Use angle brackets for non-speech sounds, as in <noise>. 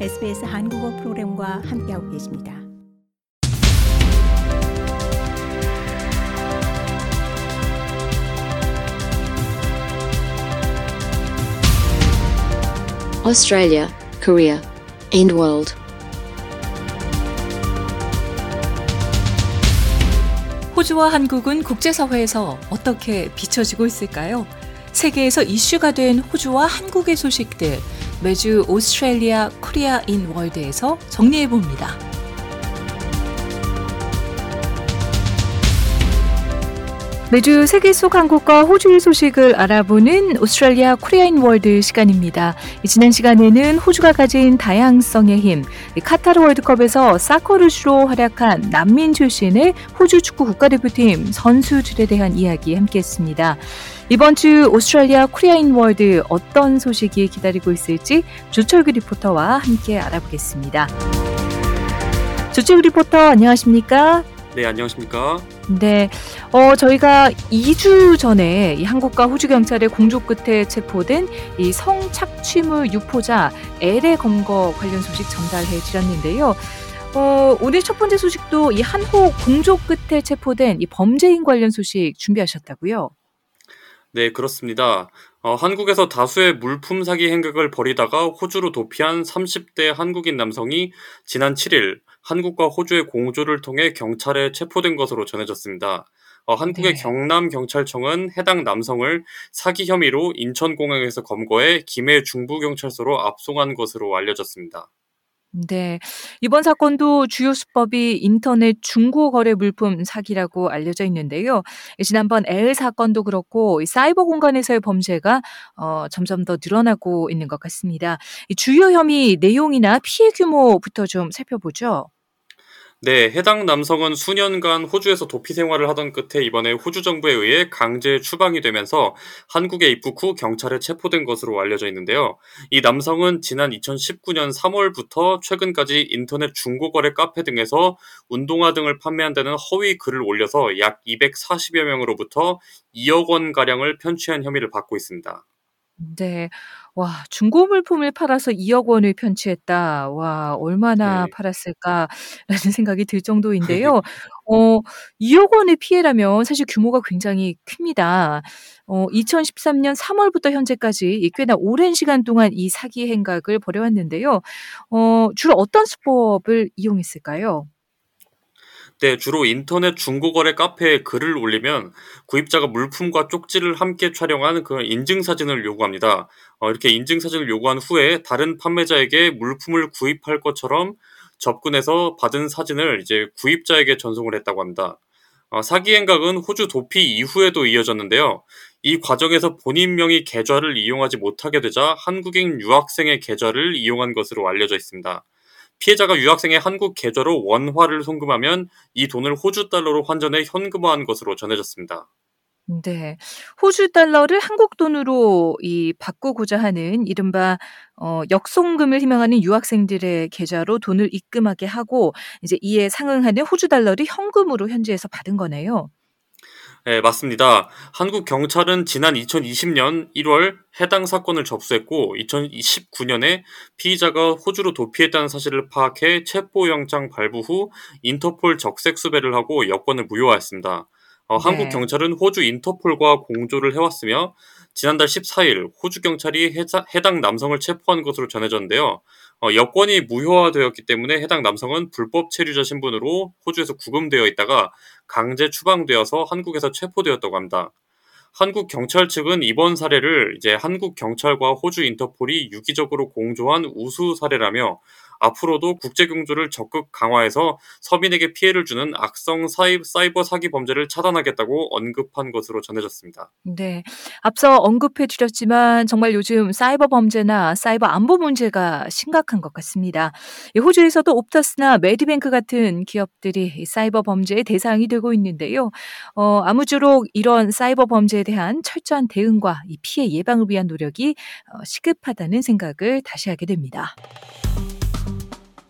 SBS 한국어 프로그램과 함께하고 계십니다. Australia, Korea, and world. 호주와 한국은 국제사회에서 어떻게 비춰지고 있을까요? 세계에서 이슈가 된 호주와 한국의 소식들 매주 Australia Korea in World에서 정리해 봅니다. 매주 세계 속 한국과 호주의 소식을 알아보는 Australia Korea in World 시간입니다. 지난 시간에는 호주가 가진 다양성의 힘, 카타르 월드컵에서 Socceroos로 활약한 난민 출신의 호주 축구 국가대표팀 선수들에 대한 이야기 함께했습니다. 이번 주 Australia Korea in World 어떤 소식이 기다리고 있을지 조철규 리포터와 함께 알아보겠습니다. 조철규 리포터 안녕하십니까? 네, 안녕하십니까? 네, 어, 저희가 2주 전에 이 한국과 호주 경찰의 공조 끝에 체포된 이 성착취물 유포자 엘의 검거 관련 소식 전달해 드렸는데요. 어, 오늘 첫 번째 소식도 이 한호 공조 끝에 체포된 이 범죄인 관련 소식 준비하셨다고요? 네, 그렇습니다. 어, 한국에서 다수의 물품 사기 행각을 벌이다가 호주로 도피한 30대 한국인 남성이 지난 7일 한국과 호주의 공조를 통해 경찰에 체포된 것으로 전해졌습니다. 어, 한국의 네. 경남 경찰청은 해당 남성을 사기 혐의로 인천공항에서 검거해 김해 중부경찰서로 압송한 것으로 알려졌습니다. 네. 이번 사건도 주요 수법이 인터넷 중고 거래 물품 사기라고 알려져 있는데요. 지난번 L 사건도 그렇고 사이버 공간에서의 범죄가 어, 점점 더 늘어나고 있는 것 같습니다. 주요 혐의 내용이나 피해 규모부터 좀 살펴보죠. 네, 해당 남성은 수년간 호주에서 도피 생활을 하던 끝에 이번에 호주 정부에 의해 강제 추방이 되면서 한국에 입국 후 경찰에 체포된 것으로 알려져 있는데요. 이 남성은 지난 2019년 3월부터 최근까지 인터넷 중고거래 카페 등에서 운동화 등을 판매한다는 허위 글을 올려서 약 240여 명으로부터 2억 원 가량을 편취한 혐의를 받고 있습니다. 네. 와 중고 물품을 팔아서 2억 원을 편취했다. 와 얼마나 네. 팔았을까라는 <laughs> 생각이 들 정도인데요. <laughs> 어 2억 원의 피해라면 사실 규모가 굉장히 큽니다. 어 2013년 3월부터 현재까지 꽤나 오랜 시간 동안 이 사기 행각을 벌여왔는데요. 어 주로 어떤 수법을 이용했을까요? 네, 주로 인터넷 중고거래 카페에 글을 올리면 구입자가 물품과 쪽지를 함께 촬영한 그 인증사진을 요구합니다. 어, 이렇게 인증사진을 요구한 후에 다른 판매자에게 물품을 구입할 것처럼 접근해서 받은 사진을 이제 구입자에게 전송을 했다고 합니다. 어, 사기 행각은 호주 도피 이후에도 이어졌는데요. 이 과정에서 본인 명의 계좌를 이용하지 못하게 되자 한국인 유학생의 계좌를 이용한 것으로 알려져 있습니다. 피해자가 유학생의 한국 계좌로 원화를 송금하면 이 돈을 호주 달러로 환전해 현금화한 것으로 전해졌습니다. 네. 호주 달러를 한국 돈으로 이 바꾸고자 하는 이른바 어 역송금을 희망하는 유학생들의 계좌로 돈을 입금하게 하고 이제 이에 상응하는 호주 달러를 현금으로 현지에서 받은 거네요. 네, 맞습니다. 한국 경찰은 지난 2020년 1월 해당 사건을 접수했고 2019년에 피의자가 호주로 도피했다는 사실을 파악해 체포영장 발부 후 인터폴 적색 수배를 하고 여권을 무효화했습니다. 어, 네. 한국 경찰은 호주 인터폴과 공조를 해왔으며 지난달 14일 호주 경찰이 해당 남성을 체포한 것으로 전해졌는데요. 어, 여권이 무효화되었기 때문에 해당 남성은 불법 체류자 신분으로 호주에서 구금되어 있다가 강제 추방되어서 한국에서 체포되었다고 합니다. 한국 경찰 측은 이번 사례를 이제 한국 경찰과 호주 인터폴이 유기적으로 공조한 우수 사례라며 앞으로도 국제 경조를 적극 강화해서 서민에게 피해를 주는 악성 사이버 사기 범죄를 차단하겠다고 언급한 것으로 전해졌습니다. 네. 앞서 언급해 주셨지만 정말 요즘 사이버 범죄나 사이버 안보 문제가 심각한 것 같습니다. 호주에서도 옵터스나 메디뱅크 같은 기업들이 사이버 범죄의 대상이 되고 있는데요. 어, 아무쪼록 이런 사이버 범죄에 대한 철저한 대응과 이 피해 예방을 위한 노력이 어, 시급하다는 생각을 다시 하게 됩니다.